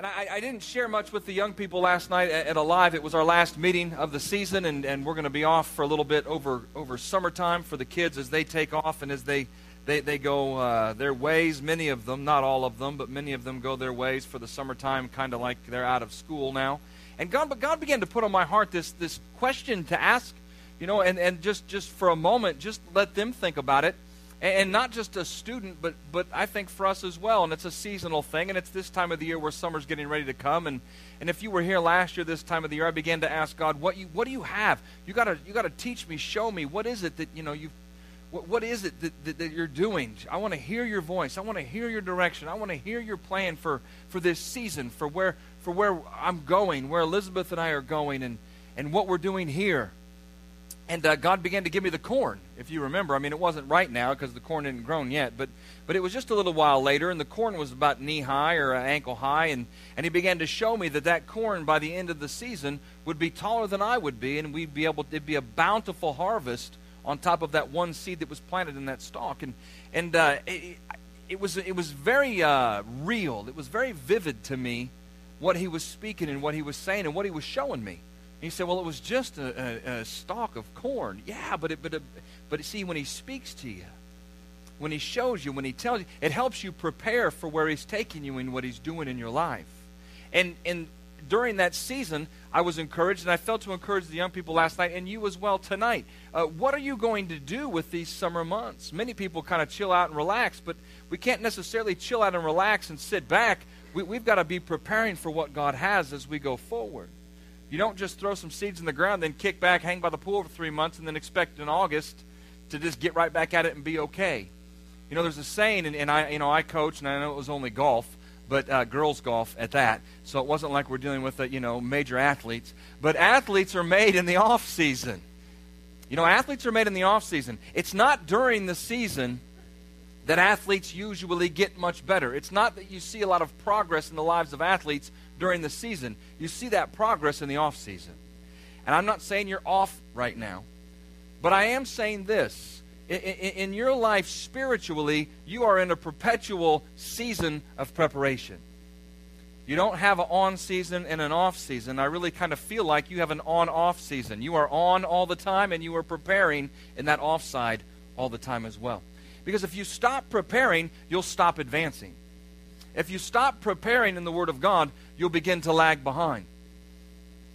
And I, I, didn't share much with the young people last night at, at Alive. It was our last meeting of the season, and, and we're going to be off for a little bit over, over summertime for the kids as they take off and as they, they, they go uh, their ways. Many of them, not all of them, but many of them go their ways for the summertime, kind of like they're out of school now. And God, but God began to put on my heart this, this question to ask, you know, and, and just, just for a moment, just let them think about it and not just a student, but but I think for us as well. And it's a seasonal thing, and it's this time of the year where summer's getting ready to come. And and if you were here last year, this time of the year, I began to ask God, what you what do you have? You gotta you gotta teach me, show me what is it that you know you. What, what is it that, that, that you're doing? I want to hear your voice. I want to hear your direction. I want to hear your plan for, for this season, for where, for where I'm going, where Elizabeth and I are going, and, and what we're doing here. And uh, God began to give me the corn, if you remember. I mean, it wasn't right now because the corn hadn't grown yet, but, but it was just a little while later, and the corn was about knee high or ankle high. And, and He began to show me that that corn, by the end of the season, would be taller than I would be, and we'd be able to, it'd be a bountiful harvest on top of that one seed that was planted in that stalk. And, and uh, it, it, was, it was very uh, real, it was very vivid to me what He was speaking and what He was saying and what He was showing me. He said, "Well, it was just a, a, a stalk of corn." Yeah, but it, but it, but see, when he speaks to you, when he shows you, when he tells you, it helps you prepare for where he's taking you and what he's doing in your life. And and during that season, I was encouraged, and I felt to encourage the young people last night, and you as well tonight. Uh, what are you going to do with these summer months? Many people kind of chill out and relax, but we can't necessarily chill out and relax and sit back. We, we've got to be preparing for what God has as we go forward. You don't just throw some seeds in the ground, then kick back, hang by the pool for three months, and then expect in August to just get right back at it and be okay. You know, there's a saying, and, and I, you know, I coach, and I know it was only golf, but uh, girls golf at that. So it wasn't like we're dealing with, uh, you know, major athletes. But athletes are made in the off season. You know, athletes are made in the off season. It's not during the season that athletes usually get much better. It's not that you see a lot of progress in the lives of athletes during the season. You see that progress in the off season. And I'm not saying you're off right now, but I am saying this. In, your life spiritually, you are in a perpetual season of preparation. You don't have an on season and an off season. I really kind of feel like you have an on off season. You are on all the time and you are preparing in that off side all the time as well. Because if you stop preparing, you'll stop advancing. If you stop preparing in the Word of God, you'll begin to lag behind.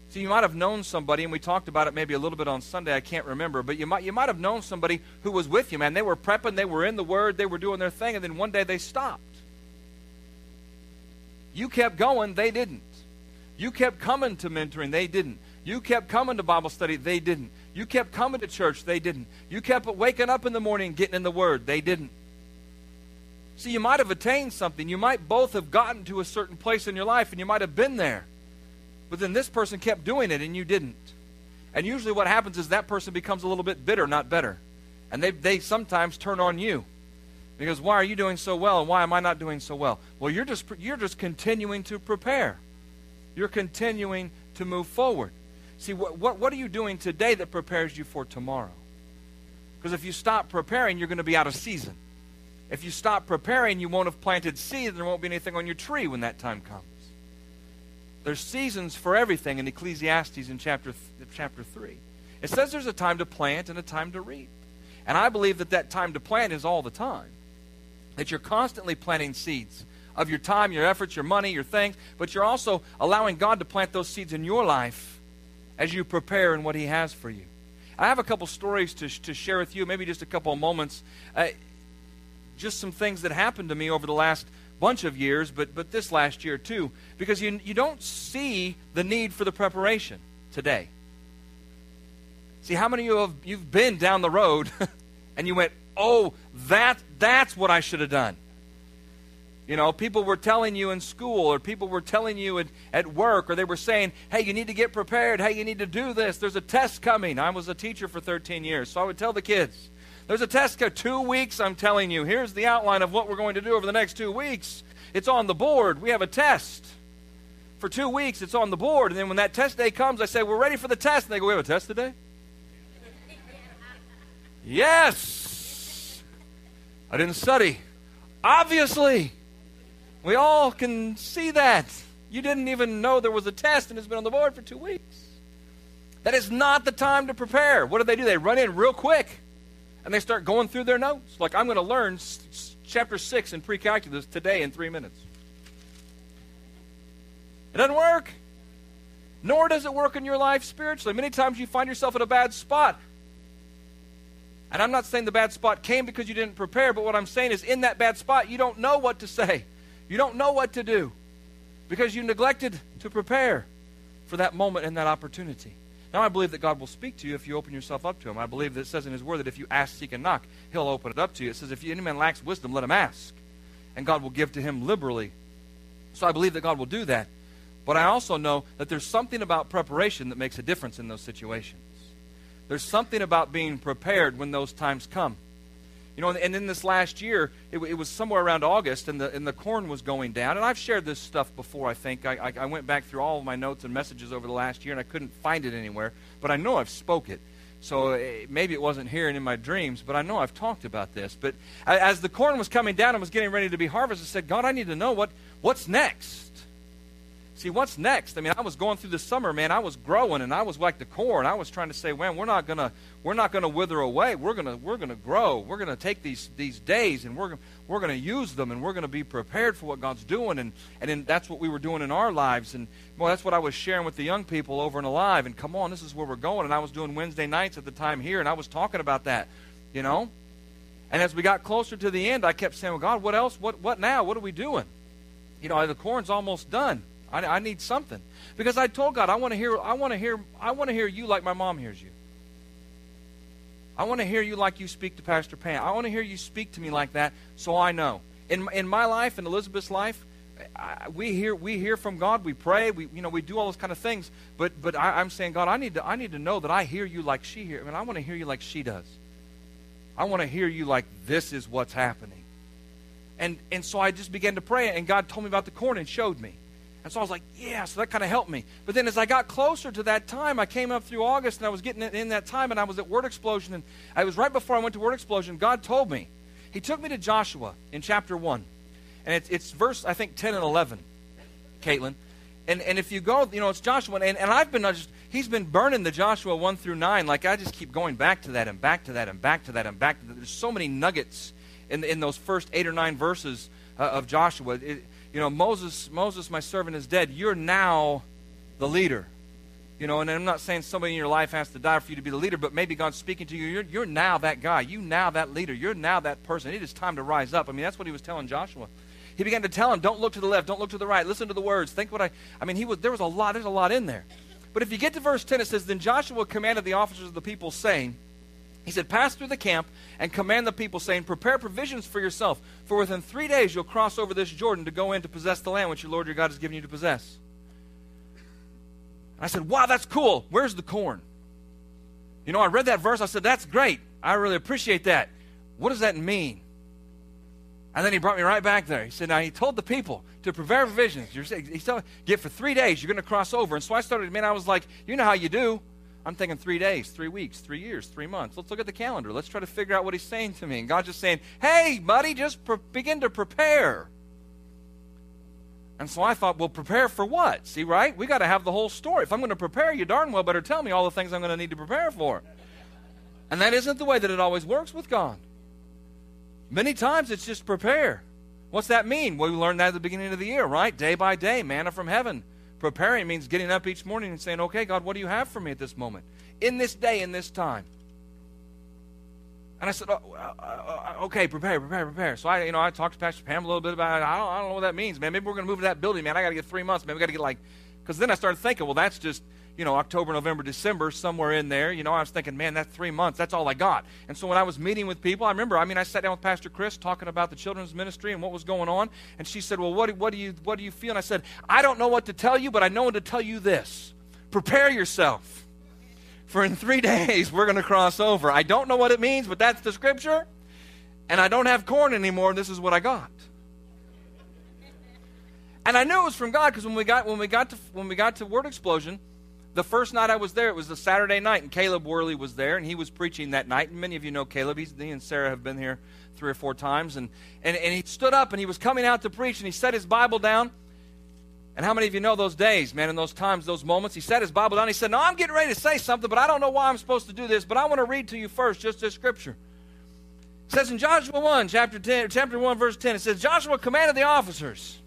See, you might have known somebody, and we talked about it maybe a little bit on Sunday, I can't remember, but you might, you might have known somebody who was with you, man. They were prepping, they were in the Word, they were doing their thing, and then one day they stopped. You kept going, they didn't. You kept coming to mentoring, they didn't. You kept coming to Bible study, they didn't. You kept coming to church, they didn't. You kept waking up in the morning and getting in the Word, they didn't. See, you might have attained something. You might both have gotten to a certain place in your life and you might have been there. But then this person kept doing it and you didn't. And usually what happens is that person becomes a little bit bitter, not better. And they, they sometimes turn on you. Because why are you doing so well and why am I not doing so well? Well, you're just, you're just continuing to prepare. You're continuing to move forward. See, what, what, what are you doing today that prepares you for tomorrow? Because if you stop preparing, you're going to be out of season. If you stop preparing, you won't have planted seed, and there won't be anything on your tree when that time comes. There's seasons for everything in Ecclesiastes in chapter, th- chapter 3. It says there's a time to plant and a time to reap. And I believe that that time to plant is all the time. That you're constantly planting seeds of your time, your efforts, your money, your things, but you're also allowing God to plant those seeds in your life as you prepare in what He has for you. I have a couple stories to, to share with you, maybe just a couple of moments. Uh, just some things that happened to me over the last bunch of years, but, but this last year too, because you, you don't see the need for the preparation today. See, how many of you have you've been down the road and you went, oh, that, that's what I should have done? You know, people were telling you in school, or people were telling you at, at work, or they were saying, hey, you need to get prepared. Hey, you need to do this. There's a test coming. I was a teacher for 13 years, so I would tell the kids, there's a test code. Two weeks, I'm telling you. Here's the outline of what we're going to do over the next two weeks. It's on the board. We have a test. For two weeks, it's on the board. And then when that test day comes, I say, We're ready for the test. And they go, We have a test today? yes. I didn't study. Obviously. We all can see that. You didn't even know there was a test and it's been on the board for two weeks. That is not the time to prepare. What do they do? They run in real quick and they start going through their notes. Like, I'm going to learn s- chapter 6 in pre calculus today in three minutes. It doesn't work. Nor does it work in your life spiritually. Many times you find yourself in a bad spot. And I'm not saying the bad spot came because you didn't prepare, but what I'm saying is in that bad spot, you don't know what to say. You don't know what to do because you neglected to prepare for that moment and that opportunity. Now, I believe that God will speak to you if you open yourself up to Him. I believe that it says in His Word that if you ask, seek, and knock, He'll open it up to you. It says, if any man lacks wisdom, let him ask, and God will give to him liberally. So I believe that God will do that. But I also know that there's something about preparation that makes a difference in those situations. There's something about being prepared when those times come. You know, and in this last year, it, it, was somewhere around August, and the, and the corn was going down. And I've shared this stuff before, I think. I, I, I went back through all of my notes and messages over the last year, and I couldn't find it anywhere. But I know I've spoke it. So it, eh, maybe it wasn't here and in my dreams, but I know I've talked about this. But as the corn was coming down and was getting ready to be harvested, I said, God, I need to know what, what's next. See, what's next? I mean, I was going through the summer, man. I was growing, and I was like the corn. I was trying to say, man, we're not gonna, we're not gonna wither away. We're gonna, we're gonna grow. We're gonna take these these days, and we're we're gonna use them, and we're gonna be prepared for what God's doing, and and in, that's what we were doing in our lives, and well, that's what I was sharing with the young people over and alive. And come on, this is where we're going. And I was doing Wednesday nights at the time here, and I was talking about that, you know. And as we got closer to the end, I kept saying, well, God, what else? What what now? What are we doing? You know, the corn's almost done. I, I need something because I told God I want to hear I want to hear I want to hear you like my mom hears you. I want to hear you like you speak to Pastor Pam. I want to hear you speak to me like that, so I know. In in my life, in Elizabeth's life, I, we hear we hear from God. We pray. We you know we do all those kind of things. But but I, am saying God, I need to I need to know that I hear you like she hears. I mean, I want to hear you like she does. I want to hear you like this is what's happening. And and so I just began to pray, and God told me about the corn and showed me. And so I was like, yeah, so that kind of helped me. But then as I got closer to that time, I came up through August and I was getting in that time and I was at Word Explosion. And I was right before I went to Word Explosion, God told me. He took me to Joshua in chapter 1. And it's, it's verse, I think, 10 and 11, Caitlin. And, and if you go, you know, it's Joshua. And, and I've been just, he's been burning the Joshua 1 through 9. Like I just keep going back to that and back to that and back to that and back to that. There's so many nuggets in, in those first eight or nine verses uh, of Joshua. It, you know, Moses, Moses, my servant, is dead. You're now the leader. You know, and I'm not saying somebody in your life has to die for you to be the leader, but maybe God's speaking to you. You're, you're now that guy. You now that leader. You're now that person. It is time to rise up. I mean, that's what he was telling Joshua. He began to tell him, don't look to the left, don't look to the right. Listen to the words. Think what I. I mean, he was. There was a lot. There's a lot in there. But if you get to verse 10, it says, then Joshua commanded the officers of the people, saying, he said, Pass through the camp and command the people, saying, Prepare provisions for yourself, for within three days you'll cross over this Jordan to go in to possess the land which your Lord your God has given you to possess. I said, Wow, that's cool. Where's the corn? You know, I read that verse. I said, That's great. I really appreciate that. What does that mean? And then he brought me right back there. He said, Now, he told the people to prepare provisions. You're, he told, Get for three days, you're going to cross over. And so I started, man, I was like, You know how you do. I'm thinking three days, three weeks, three years, three months. Let's look at the calendar. Let's try to figure out what he's saying to me. And God's just saying, hey, buddy, just pre- begin to prepare. And so I thought, well, prepare for what? See, right? We got to have the whole story. If I'm going to prepare, you darn well better tell me all the things I'm going to need to prepare for. And that isn't the way that it always works with God. Many times it's just prepare. What's that mean? Well, we learned that at the beginning of the year, right? Day by day, manna from heaven. Preparing means getting up each morning and saying, okay, God, what do you have for me at this moment? In this day, in this time. And I said, oh, uh, uh, uh, okay, prepare, prepare, prepare. So I, you know, I talked to Pastor Pam a little bit about it. I don't, I don't know what that means, man. Maybe we're going to move to that building, man. I got to get three months, man. We got to get like, because then I started thinking, well, that's just you know, October, November, December, somewhere in there. You know, I was thinking, man, that's three months. That's all I got. And so when I was meeting with people, I remember, I mean, I sat down with Pastor Chris talking about the children's ministry and what was going on. And she said, well, what, what, do, you, what do you feel? And I said, I don't know what to tell you, but I know to tell you this. Prepare yourself. For in three days, we're going to cross over. I don't know what it means, but that's the scripture. And I don't have corn anymore, this is what I got. And I knew it was from God because when we got when we got to when we got to word explosion, the first night I was there, it was the Saturday night, and Caleb Worley was there, and he was preaching that night. And many of you know Caleb. He's, he and Sarah have been here three or four times. And, and, and he stood up, and he was coming out to preach, and he set his Bible down. And how many of you know those days, man, in those times, those moments? He set his Bible down. He said, No, I'm getting ready to say something, but I don't know why I'm supposed to do this, but I want to read to you first just this scripture. It says in Joshua 1, chapter 10, chapter 1, verse 10, it says, Joshua commanded the officers,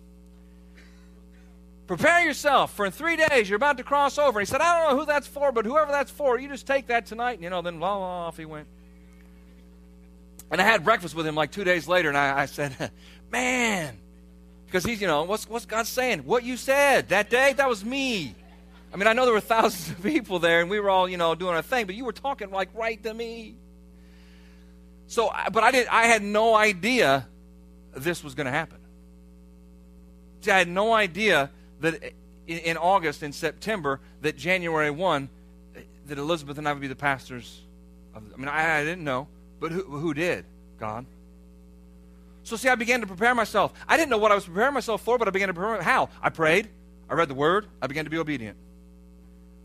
Prepare yourself, for in three days you're about to cross over. He said, I don't know who that's for, but whoever that's for, you just take that tonight. And, you know, then blah, blah, off he went. And I had breakfast with him like two days later, and I, I said, Man, because he's, you know, what's, what's God saying? What you said that day, that was me. I mean, I know there were thousands of people there, and we were all, you know, doing our thing, but you were talking like right to me. So, but I did. I had no idea this was going to happen. See, I had no idea that in August and September, that January one, that Elizabeth and I would be the pastors. Of, I mean, I, I didn't know, but who, who did? God. So, see, I began to prepare myself. I didn't know what I was preparing myself for, but I began to prepare. How? I prayed. I read the Word. I began to be obedient.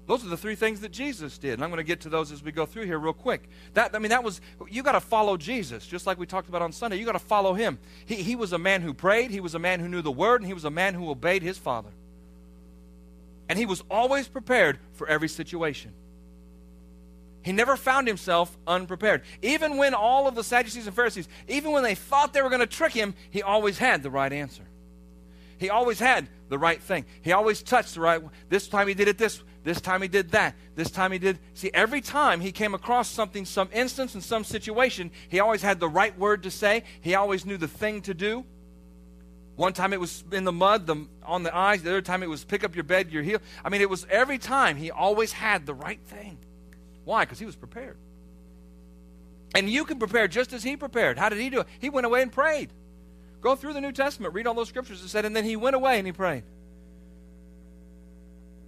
Those are the three things that Jesus did, and I'm going to get to those as we go through here real quick. That I mean, that was you got to follow Jesus, just like we talked about on Sunday. You got to follow Him. He, he was a man who prayed. He was a man who knew the Word, and he was a man who obeyed his Father. And he was always prepared for every situation. He never found himself unprepared. Even when all of the Sadducees and Pharisees, even when they thought they were going to trick him, he always had the right answer. He always had the right thing. He always touched the right. This time he did it this. This time he did that. This time he did. See, every time he came across something, some instance, in some situation, he always had the right word to say. He always knew the thing to do. One time it was in the mud, the, on the eyes. The other time it was pick up your bed, your heel. I mean, it was every time he always had the right thing. Why? Because he was prepared. And you can prepare just as he prepared. How did he do it? He went away and prayed. Go through the New Testament, read all those scriptures and said, and then he went away and he prayed.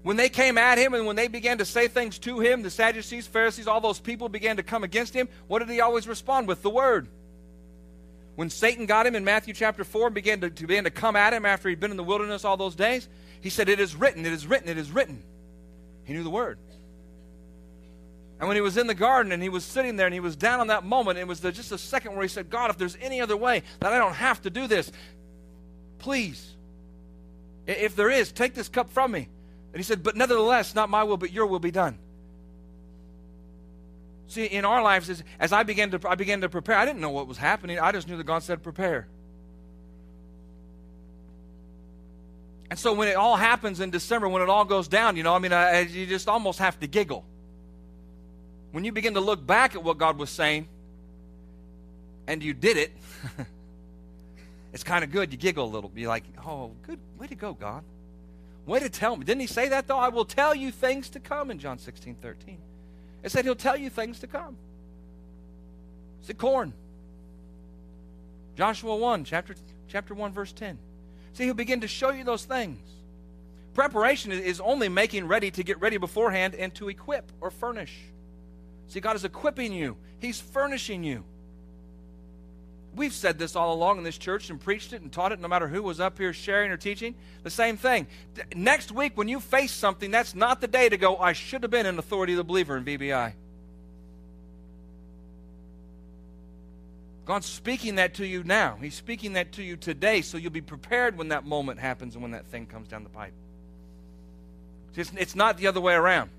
When they came at him and when they began to say things to him, the Sadducees, Pharisees, all those people began to come against him, what did he always respond with? The word. When Satan got him in Matthew chapter 4 and began to, to, began to come at him after he'd been in the wilderness all those days, he said, It is written, it is written, it is written. He knew the word. And when he was in the garden and he was sitting there and he was down on that moment, it was the, just a second where he said, God, if there's any other way that I don't have to do this, please, if there is, take this cup from me. And he said, But nevertheless, not my will, but your will be done. See, in our lives, as, as I began to I began to prepare, I didn't know what was happening. I just knew that God said prepare. And so when it all happens in December, when it all goes down, you know, I mean, I, you just almost have to giggle when you begin to look back at what God was saying and you did it, it's kind of good. You giggle a little. Be like, oh, good. Way to go, God. Way to tell me. Didn't he say that, though? I will tell you things to come in John 16, 13. It said he'll tell you things to come. It's corn. Joshua 1, chapter, chapter 1, verse 10. See, he'll begin to show you those things. Preparation is only making ready to get ready beforehand and to equip or furnish. See, God is equipping you, He's furnishing you. We've said this all along in this church and preached it and taught it, no matter who was up here sharing or teaching. The same thing. Next week, when you face something, that's not the day to go, I should have been an authority of the believer in VBI. God's speaking that to you now. He's speaking that to you today so you'll be prepared when that moment happens and when that thing comes down the pipe. It's, it's not the other way around.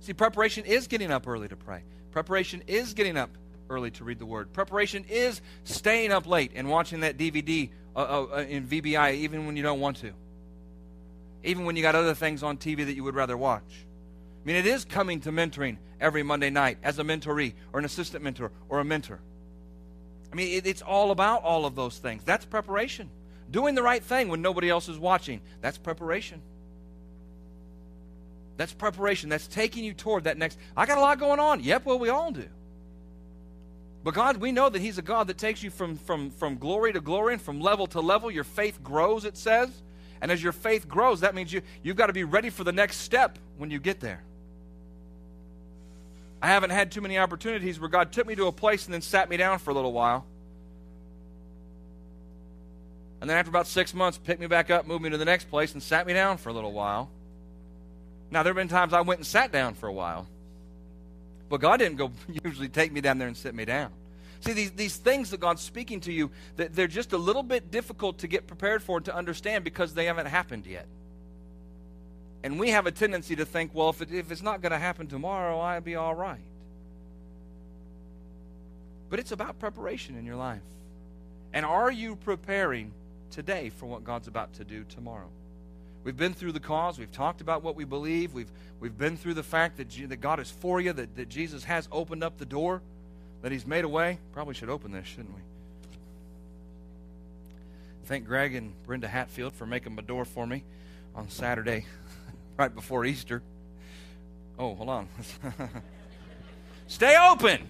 See, preparation is getting up early to pray. Preparation is getting up early to read the Word. Preparation is staying up late and watching that DVD uh, uh, uh in VBI even when you don't want to. Even when you got other things on TV that you would rather watch. I mean, it is coming to mentoring every Monday night as a mentoree or an assistant mentor or a mentor. I mean, it, it's all about all of those things. That's preparation. Doing the right thing when nobody else is watching. That's preparation. That's preparation. That's taking you toward that next. I got a lot going on. Yep, well, we all do. But God, we know that He's a God that takes you from, from, from glory to glory and from level to level. Your faith grows, it says. And as your faith grows, that means you, you've got to be ready for the next step when you get there. I haven't had too many opportunities where God took me to a place and then sat me down for a little while. And then after about six months, picked me back up, moved me to the next place, and sat me down for a little while. Now, there have been times I went and sat down for a while. But God didn't go usually take me down there and sit me down. See, these, these things that God's speaking to you, that they're just a little bit difficult to get prepared for and to understand because they haven't happened yet. And we have a tendency to think, well, if, it, if it's not going to happen tomorrow, I'll be all right. But it's about preparation in your life. And are you preparing today for what God's about to do tomorrow? We've been through the cause. We've talked about what we believe. We've, we've been through the fact that, G- that God is for you, that, that Jesus has opened up the door, that He's made a way. Probably should open this, shouldn't we? Thank Greg and Brenda Hatfield for making my door for me on Saturday, right before Easter. Oh, hold on. Stay open!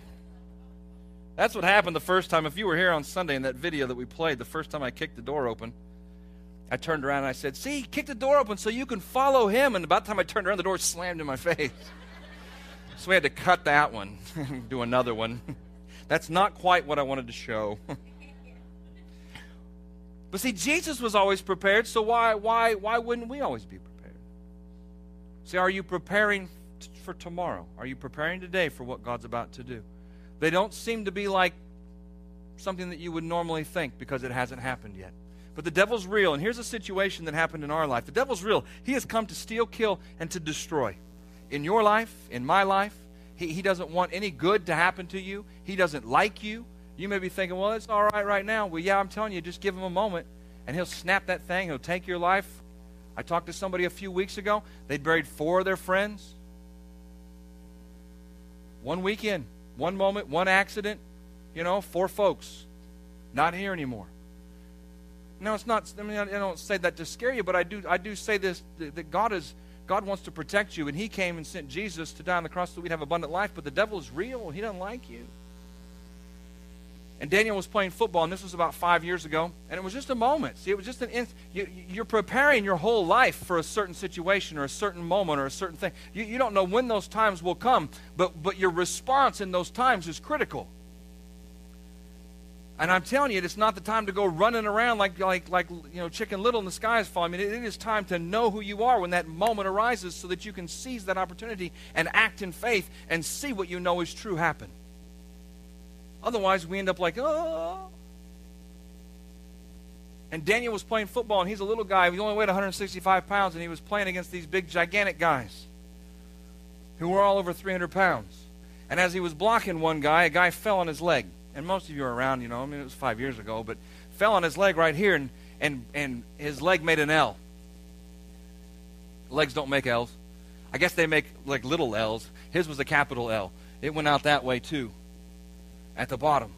That's what happened the first time. If you were here on Sunday in that video that we played, the first time I kicked the door open, I turned around and I said, See, kick the door open so you can follow him. And about the time I turned around, the door slammed in my face. so we had to cut that one, do another one. That's not quite what I wanted to show. but see, Jesus was always prepared, so why, why, why wouldn't we always be prepared? See, are you preparing for tomorrow? Are you preparing today for what God's about to do? They don't seem to be like something that you would normally think because it hasn't happened yet. But the devil's real, and here's a situation that happened in our life. The devil's real. He has come to steal, kill, and to destroy. In your life, in my life, he, he doesn't want any good to happen to you. He doesn't like you. You may be thinking, well, it's all right right now. Well, yeah, I'm telling you, just give him a moment, and he'll snap that thing. He'll take your life. I talked to somebody a few weeks ago. They'd buried four of their friends. One weekend. One moment, one accident, you know, four folks not here anymore. No, it's not. I mean, I don't say that to scare you, but I do. I do say this: that God is God wants to protect you, and He came and sent Jesus to die on the cross so we'd have abundant life. But the devil is real; he doesn't like you. And Daniel was playing football, and this was about five years ago, and it was just a moment. See, it was just an. You, you're preparing your whole life for a certain situation or a certain moment or a certain thing. You, you don't know when those times will come, but, but your response in those times is critical. And I'm telling you, it's not the time to go running around like, like, like you know, Chicken Little in the sky is falling. I mean, it, it is time to know who you are when that moment arises so that you can seize that opportunity and act in faith and see what you know is true happen. Otherwise, we end up like, oh. And Daniel was playing football, and he's a little guy. He only weighed 165 pounds, and he was playing against these big, gigantic guys who were all over 300 pounds. And as he was blocking one guy, a guy fell on his leg. And most of you are around, you know, I mean, it was five years ago, but fell on his leg right here, and, and, and his leg made an L. Legs don't make L's. I guess they make like little L's. His was a capital L. It went out that way, too at the bottom.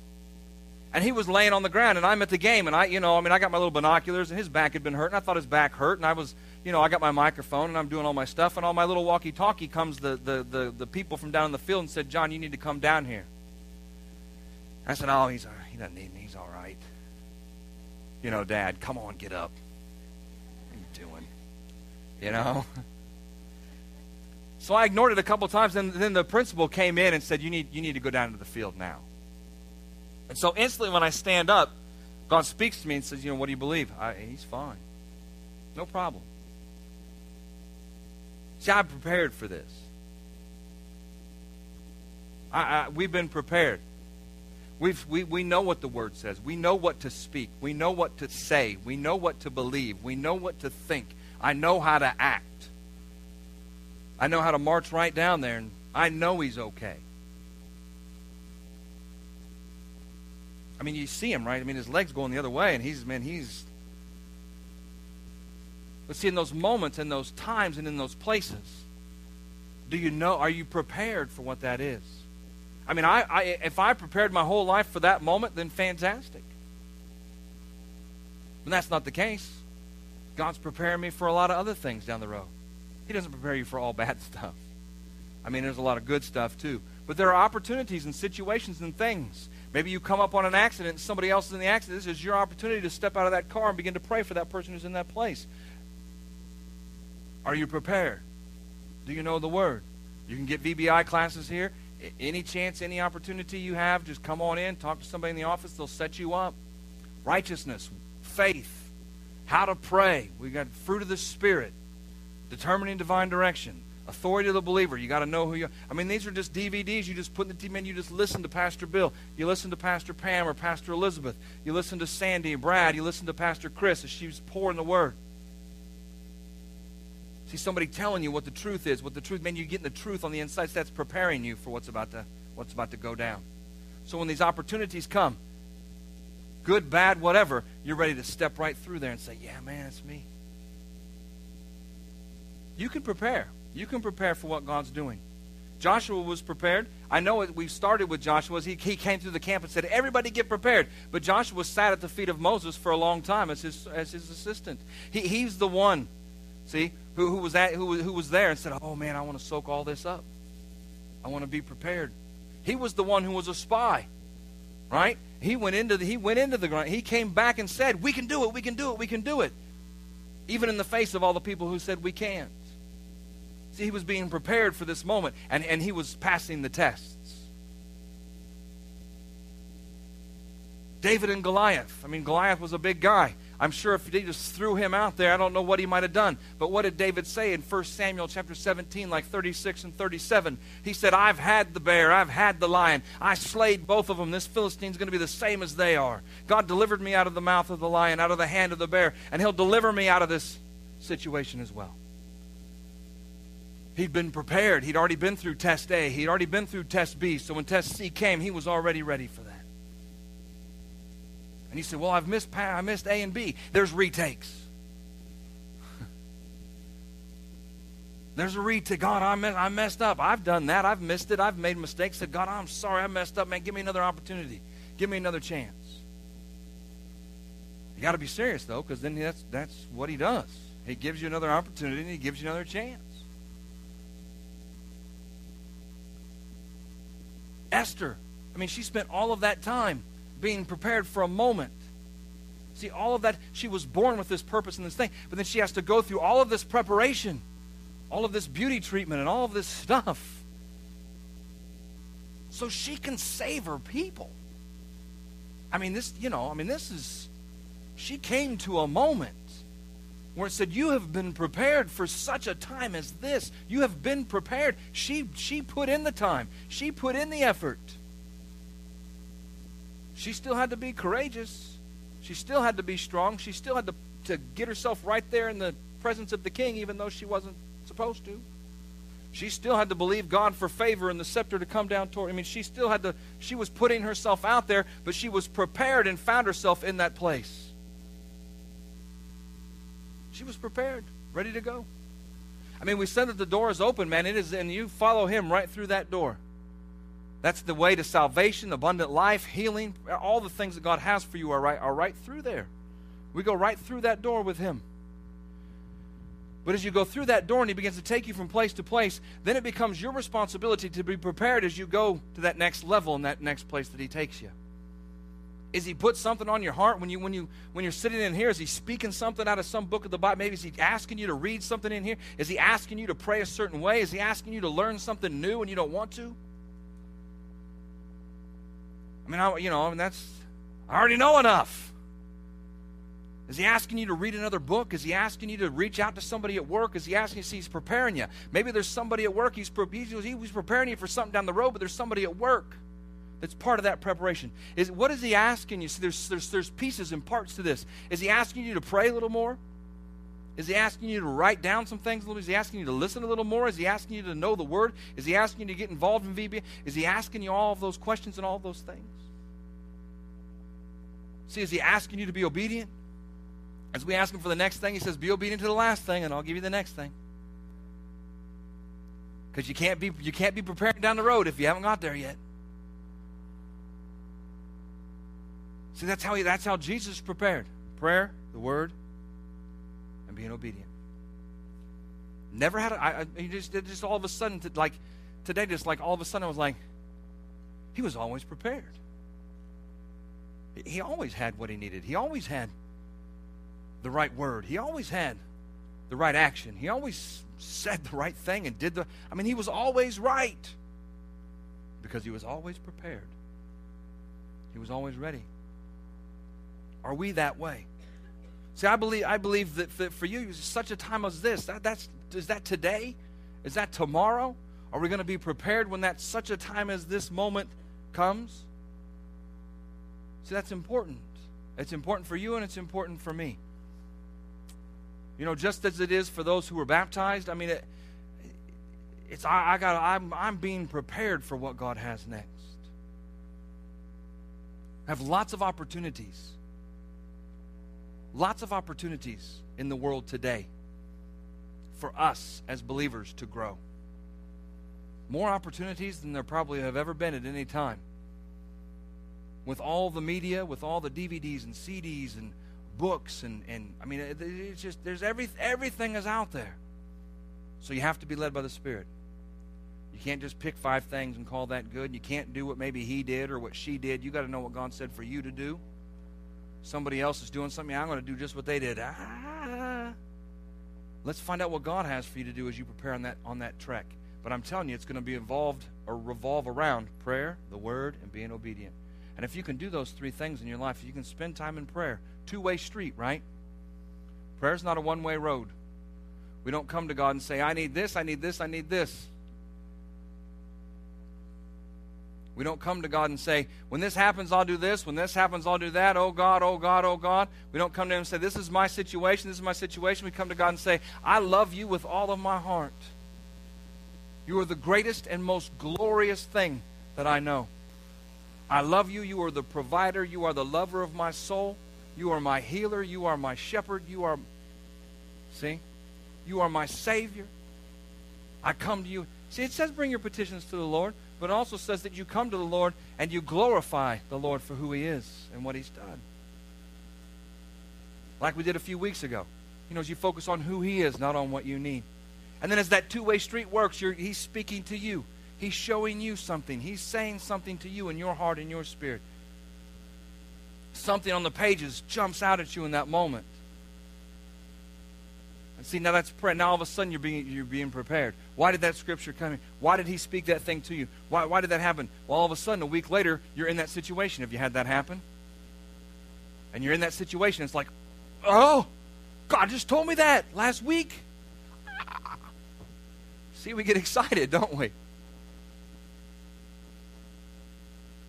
And he was laying on the ground, and I'm at the game, and I, you know, I mean, I got my little binoculars, and his back had been hurt, and I thought his back hurt, and I was, you know, I got my microphone, and I'm doing all my stuff, and all my little walkie-talkie comes the, the, the, the people from down in the field and said, John, you need to come down here. I said, oh, he's, uh, he doesn't need me, he's all right. You know, Dad, come on, get up. What are you doing? You know? So I ignored it a couple times, and then the principal came in and said, you need, you need to go down to the field now. And so instantly when I stand up, God speaks to me and says, You know, what do you believe? I, he's fine. No problem. See, I'm prepared for this. I, I, we've been prepared. We've, we, we know what the Word says. We know what to speak. We know what to say. We know what to believe. We know what to think. I know how to act. I know how to march right down there, and I know He's okay. I mean, you see him, right? I mean, his legs going the other way, and he's, man, he's. But see, in those moments, in those times, and in those places, do you know, are you prepared for what that is? I mean, I, I if I prepared my whole life for that moment, then fantastic. But that's not the case. God's preparing me for a lot of other things down the road. He doesn't prepare you for all bad stuff. I mean, there's a lot of good stuff too. But there are opportunities and situations and things Maybe you come up on an accident and somebody else is in the accident. This is your opportunity to step out of that car and begin to pray for that person who's in that place. Are you prepared? Do you know the Word? You can get VBI classes here. Any chance, any opportunity you have, just come on in, talk to somebody in the office. They'll set you up. Righteousness, faith, how to pray. We got fruit of the Spirit, determining divine direction, Authority of the believer. You got to know who you are. I mean, these are just DVDs. You just put in the TV, and you just listen to Pastor Bill. You listen to Pastor Pam or Pastor Elizabeth. You listen to Sandy and Brad. You listen to Pastor Chris as she's pouring the word. See somebody telling you what the truth is, what the truth, man, you're getting the truth on the inside. That's preparing you for what's about to what's about to go down. So when these opportunities come, good, bad, whatever, you're ready to step right through there and say, Yeah, man, it's me. You can prepare. You can prepare for what God's doing. Joshua was prepared. I know we started with Joshua. He, he came through the camp and said, Everybody get prepared. But Joshua sat at the feet of Moses for a long time as his, as his assistant. He, he's the one, see, who, who, was at, who, who was there and said, Oh man, I want to soak all this up. I want to be prepared. He was the one who was a spy, right? He went into the, he went into the ground. He came back and said, "We can do it. We can do it. We can do it." Even in the face of all the people who said we can't. See, he was being prepared for this moment, and, and he was passing the tests. David and Goliath. I mean, Goliath was a big guy. I'm sure if they just threw him out there, I don't know what he might have done. But what did David say in 1 Samuel chapter 17, like 36 and 37? He said, I've had the bear, I've had the lion. I slayed both of them. This Philistine's going to be the same as they are. God delivered me out of the mouth of the lion, out of the hand of the bear, and he'll deliver me out of this situation as well. He'd been prepared. He'd already been through test A. He'd already been through test B. So when test C came, he was already ready for that. And he said, Well, I've missed, I missed A and B. There's retakes. There's a read to God, I, mess, I messed up. I've done that. I've missed it. I've made mistakes. Said, God, I'm sorry. I messed up. Man, give me another opportunity. Give me another chance. You got to be serious, though, because then that's, that's what he does. He gives you another opportunity and he gives you another chance. Esther, I mean, she spent all of that time being prepared for a moment. See, all of that, she was born with this purpose and this thing, but then she has to go through all of this preparation, all of this beauty treatment, and all of this stuff. So she can save her people. I mean, this, you know, I mean, this is, she came to a moment where it said, You have been prepared for such a time as this. You have been prepared. She, she put in the time, she put in the effort. She still had to be courageous. She still had to be strong. She still had to, to get herself right there in the presence of the king, even though she wasn't supposed to. She still had to believe God for favor and the scepter to come down toward. I mean, she still had to, she was putting herself out there, but she was prepared and found herself in that place. She was prepared, ready to go. I mean, we said that the door is open, man. It is, and you follow him right through that door. That's the way to salvation, abundant life, healing. All the things that God has for you are right, are right through there. We go right through that door with Him. But as you go through that door and He begins to take you from place to place, then it becomes your responsibility to be prepared as you go to that next level and that next place that He takes you. Is He put something on your heart when you when you when you're sitting in here? Is He speaking something out of some book of the Bible? Maybe is He asking you to read something in here? Is He asking you to pray a certain way? Is He asking you to learn something new and you don't want to? I mean, I, you know, I mean, that's, I already know enough. Is he asking you to read another book? Is he asking you to reach out to somebody at work? Is he asking you, see, he's preparing you. Maybe there's somebody at work, he's, he's, he's preparing you for something down the road, but there's somebody at work that's part of that preparation. Is What is he asking you? See, there's, there's, there's pieces and parts to this. Is he asking you to pray a little more? Is he asking you to write down some things a little? Is he asking you to listen a little more? Is he asking you to know the word? Is he asking you to get involved in VBA? Is he asking you all of those questions and all of those things? See, is he asking you to be obedient? As we ask him for the next thing, he says, Be obedient to the last thing, and I'll give you the next thing. Because you can't be you can't be preparing down the road if you haven't got there yet. See, that's how he, that's how Jesus prepared. Prayer, the word, and being obedient. Never had a, I, just did just all of a sudden like today just like all of a sudden I was like he was always prepared. He always had what he needed. He always had the right word. He always had the right action. He always said the right thing and did the. I mean, he was always right because he was always prepared. He was always ready. Are we that way? See, I believe I believe that for you, such a time as this, that, that's is that today? Is that tomorrow? Are we going to be prepared when that such a time as this moment comes? See, that's important. It's important for you and it's important for me. You know, just as it is for those who were baptized, I mean, it, it's I, I got I'm I'm being prepared for what God has next. I have lots of opportunities. Lots of opportunities in the world today for us as believers to grow. More opportunities than there probably have ever been at any time. With all the media, with all the DVDs and CDs and books and, and I mean it's just there's every everything is out there. So you have to be led by the Spirit. You can't just pick five things and call that good. You can't do what maybe he did or what she did. You got to know what God said for you to do. Somebody else is doing something. I'm going to do just what they did. Ah. Let's find out what God has for you to do as you prepare on that on that trek. But I'm telling you, it's going to be involved or revolve around prayer, the Word, and being obedient. And if you can do those three things in your life, if you can spend time in prayer, two way street, right? Prayer is not a one way road. We don't come to God and say, I need this, I need this, I need this. We don't come to God and say, when this happens, I'll do this. When this happens, I'll do that. Oh God, oh God, oh God. We don't come to Him and say, this is my situation, this is my situation. We come to God and say, I love you with all of my heart. You are the greatest and most glorious thing that I know. I love you. You are the provider. You are the lover of my soul. You are my healer. You are my shepherd. You are, see, you are my Savior. I come to you. See, it says bring your petitions to the Lord but it also says that you come to the Lord and you glorify the Lord for who He is and what He's done. Like we did a few weeks ago. You know, as you focus on who He is, not on what you need. And then as that two way street works, He's speaking to you. He's showing you something. He's saying something to you in your heart and your spirit. Something on the pages jumps out at you in that moment. And see, now that's prayer. Now all of a sudden you're being, you're being prepared. Why did that scripture come in? Why did he speak that thing to you? Why, why did that happen? Well, all of a sudden, a week later, you're in that situation. Have you had that happen? And you're in that situation. It's like, oh, God just told me that last week. Ah. See, we get excited, don't we?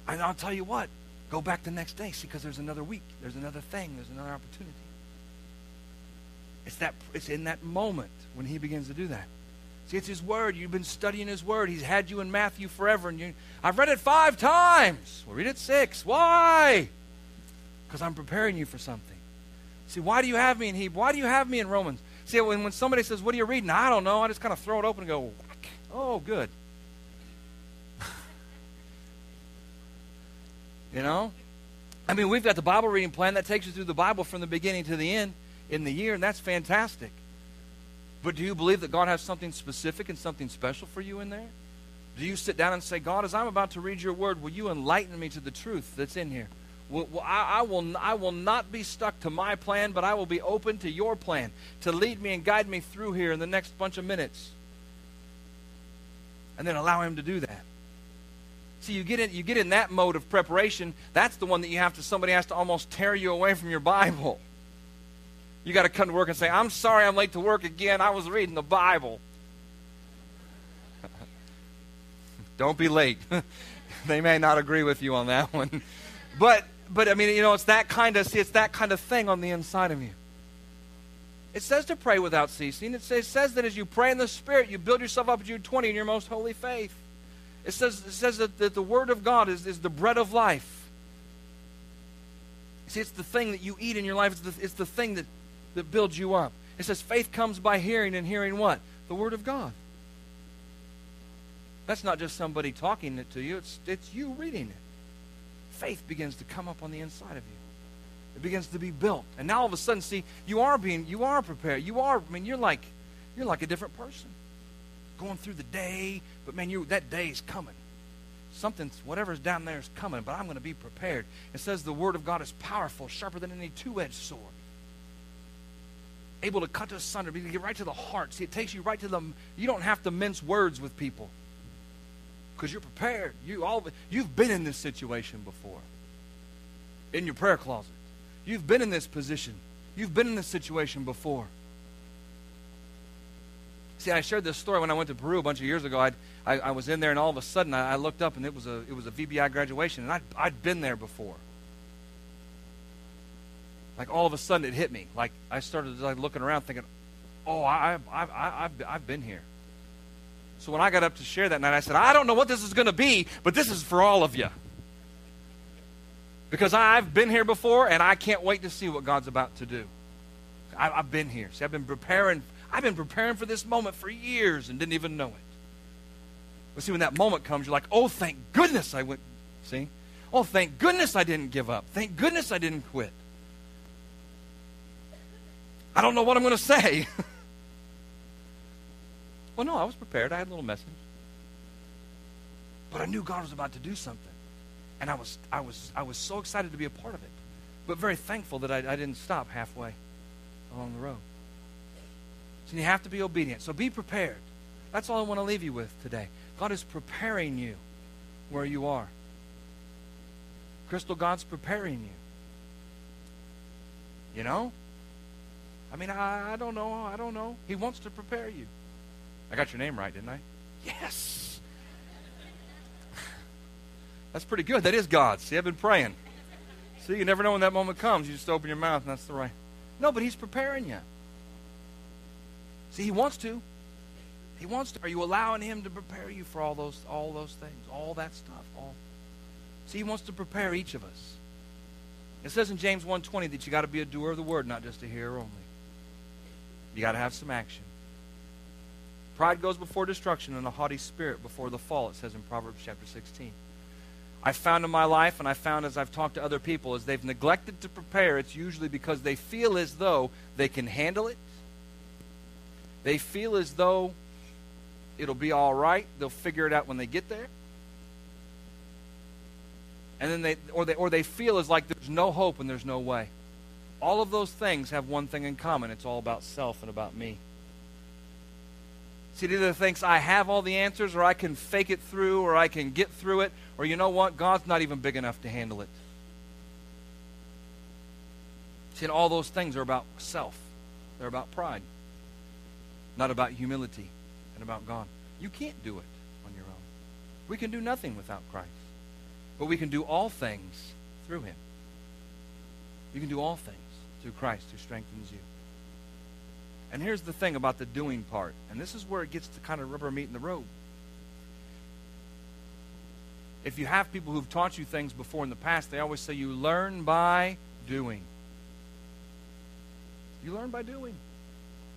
And I'll tell you what, go back the next day, see, because there's another week, there's another thing, there's another opportunity. It's that it's in that moment when he begins to do that. See, it's his word. You've been studying his word. He's had you in Matthew forever, and you I've read it five times. We'll read it six. Why? Because I'm preparing you for something. See, why do you have me in Hebrew? Why do you have me in Romans? See, when, when somebody says, What are you reading? I don't know. I just kind of throw it open and go, Oh, good. You know? I mean, we've got the Bible reading plan that takes you through the Bible from the beginning to the end in the year, and that's fantastic. But do you believe that God has something specific and something special for you in there? Do you sit down and say, God, as I'm about to read your word, will you enlighten me to the truth that's in here? Will, I, I, will, I will not be stuck to my plan, but I will be open to your plan to lead me and guide me through here in the next bunch of minutes. And then allow Him to do that. See, you get in, you get in that mode of preparation. That's the one that you have to, somebody has to almost tear you away from your Bible. You got to come to work and say, I'm sorry I'm late to work again. I was reading the Bible. Don't be late. they may not agree with you on that one. But but I mean, you know, it's that kind of see, it's that kind of thing on the inside of you. It says to pray without ceasing. It says, it says that as you pray in the Spirit, you build yourself up at Jude 20 in your most holy faith. It says, it says that, that the Word of God is, is the bread of life. See, it's the thing that you eat in your life. It's the, it's the thing that that builds you up. It says faith comes by hearing, and hearing what? The Word of God. That's not just somebody talking it to you, it's, it's you reading it. Faith begins to come up on the inside of you. It begins to be built. And now all of a sudden, see, you are being, you are prepared. You are, I mean, you're like, you're like a different person. Going through the day, but man, you that day is coming. Something's, whatever's down there is coming, but I'm going to be prepared. It says the Word of God is powerful, sharper than any two edged sword able to cut asunder, to get right to the heart. See, it takes you right to the. You don't have to mince words with people because you're prepared. You all you've been in this situation before. In your prayer closet, you've been in this position. You've been in this situation before. See, I shared this story when I went to Peru a bunch of years ago. I'd, I, I was in there, and all of a sudden, I, I looked up, and it was a it was a VBI graduation, and I'd, I'd been there before. Like all of a sudden, it hit me. Like I started like looking around, thinking, "Oh, I, I, I, I've I've been here." So when I got up to share that night, I said, "I don't know what this is going to be, but this is for all of you." Because I've been here before, and I can't wait to see what God's about to do. I, I've been here. See, I've been preparing I've been preparing for this moment for years and didn't even know it. But see, when that moment comes, you're like, oh, thank goodness I went. See? Oh, thank goodness I didn't give up. Thank goodness I didn't quit. I don't know what I'm going to say. well, no, I was prepared. I had a little message. But I knew God was about to do something. And I was, I was, I was so excited to be a part of it. But very thankful that I, I didn't stop halfway along the road. So you have to be obedient. So be prepared. That's all I want to leave you with today. God is preparing you where you are. Crystal, God's preparing you. You know? I mean, I, I don't know. I don't know. He wants to prepare you. I got your name right, didn't I? Yes. That's pretty good. That is God. See, I've been praying. See, you never know when that moment comes. You just open your mouth, and that's the right. No, but He's preparing you. See, he wants to. He wants to. Are you allowing him to prepare you for all those all those things, all that stuff? All. See, he wants to prepare each of us. It says in James 1:20 that you got to be a doer of the word, not just a hearer only. You got to have some action. Pride goes before destruction and a haughty spirit before the fall, it says in Proverbs chapter 16. I found in my life, and I found as I've talked to other people, as they've neglected to prepare, it's usually because they feel as though they can handle it, they feel as though it'll be all right. They'll figure it out when they get there. And then they or they or they feel as like there's no hope and there's no way. All of those things have one thing in common. It's all about self and about me. See, it either thinks I have all the answers, or I can fake it through, or I can get through it, or you know what? God's not even big enough to handle it. See, and all those things are about self. They're about pride not about humility and about God. You can't do it on your own. We can do nothing without Christ. But we can do all things through him. You can do all things through Christ who strengthens you. And here's the thing about the doing part, and this is where it gets to kind of rubber meet in the road. If you have people who've taught you things before in the past, they always say you learn by doing. You learn by doing.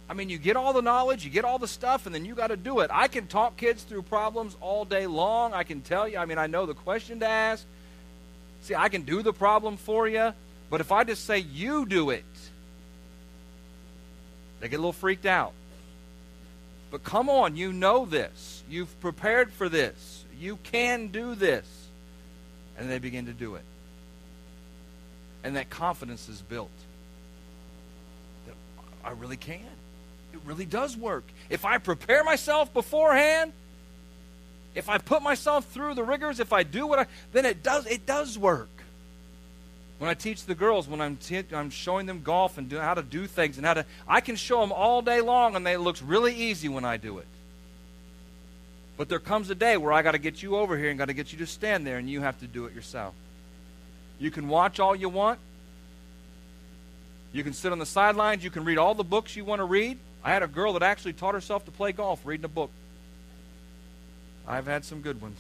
I mean, you get all the knowledge, you get all the stuff, and then you got to do it. I can talk kids through problems all day long. I can tell you, I mean, I know the question to ask. See, I can do the problem for you, but if I just say, you do it, they get a little freaked out. But come on, you know this. You've prepared for this. You can do this. And they begin to do it. And that confidence is built. I really can. Really does work. If I prepare myself beforehand, if I put myself through the rigors, if I do what I, then it does, it does work. When I teach the girls, when I'm, te- I'm showing them golf and do, how to do things and how to, I can show them all day long and they, it looks really easy when I do it. But there comes a day where I got to get you over here and got to get you to stand there and you have to do it yourself. You can watch all you want. You can sit on the sidelines. You can read all the books you want to read. I had a girl that actually taught herself to play golf reading a book. I've had some good ones.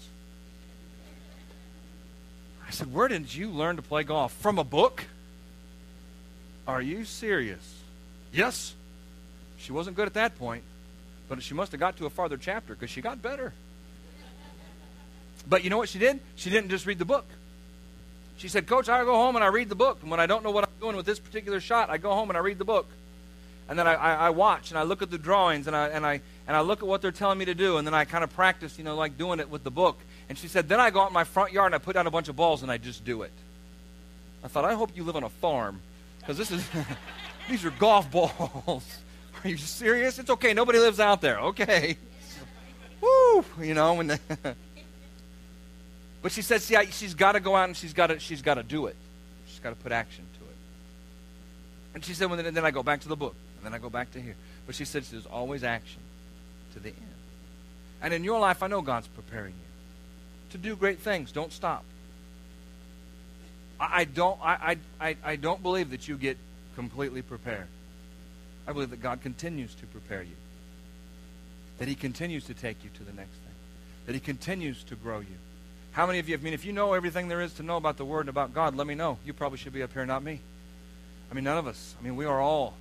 I said, Where did you learn to play golf? From a book? Are you serious? Yes. She wasn't good at that point, but she must have got to a farther chapter because she got better. But you know what she did? She didn't just read the book. She said, Coach, I go home and I read the book. And when I don't know what I'm doing with this particular shot, I go home and I read the book and then I, I, I, watch and I look at the drawings and I, and, I, and I look at what they're telling me to do, and then I kind of practice, you know, like doing it with the book. And she said, then I go out in my front yard and I put down a bunch of balls and I just do it. I thought, I hope you live on a farm because this is, these are golf balls. Are you serious? It's okay. Nobody lives out there. Okay. Woo! You know, when the but she said, see, I, she's got to go out and she's got to, she's got to do it. She's got to put action to it. And she said, well, then, then I go back to the book. Then I go back to here. But she said there's always action. to the end. And in your life, I know God's preparing you to do great things. Don't stop. I, I don't, I, I, I don't believe that you get completely prepared. I believe that God continues to prepare you, that He continues to take you to the next thing, that He continues to grow you. How many of you, I mean, if you know everything there is to know about the Word and about God, let me know. You probably should be up here, not me. I mean, none of us. I mean, we are all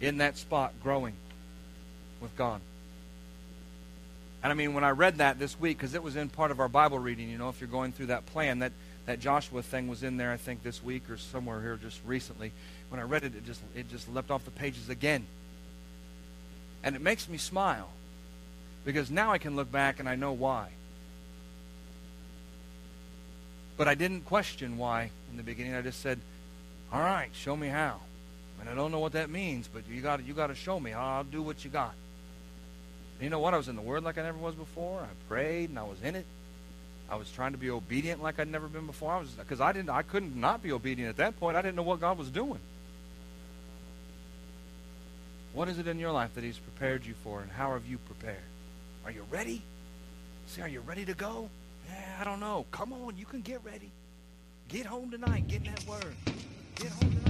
in that spot growing with God. And I mean, when I read that this week, because it was in part of our Bible reading, you know, if you're going through that plan, that, that Joshua thing was in there, I think, this week or somewhere here just recently. When I read it, it just, it just leapt off the pages again. And it makes me smile because now I can look back and I know why. But I didn't question why in the beginning. I just said, "All right, show me how." And I don't know what that means, but you got you got to show me. I'll do what you got. And you know what? I was in the Word like I never was before. I prayed and I was in it. I was trying to be obedient like I'd never been before. I was because I didn't I couldn't not be obedient at that point. I didn't know what God was doing. What is it in your life that He's prepared you for, and how have you prepared? Are you ready? See, are you ready to go? Yeah, I don't know. Come on, you can get ready. Get home tonight. Get in that word. Get home tonight.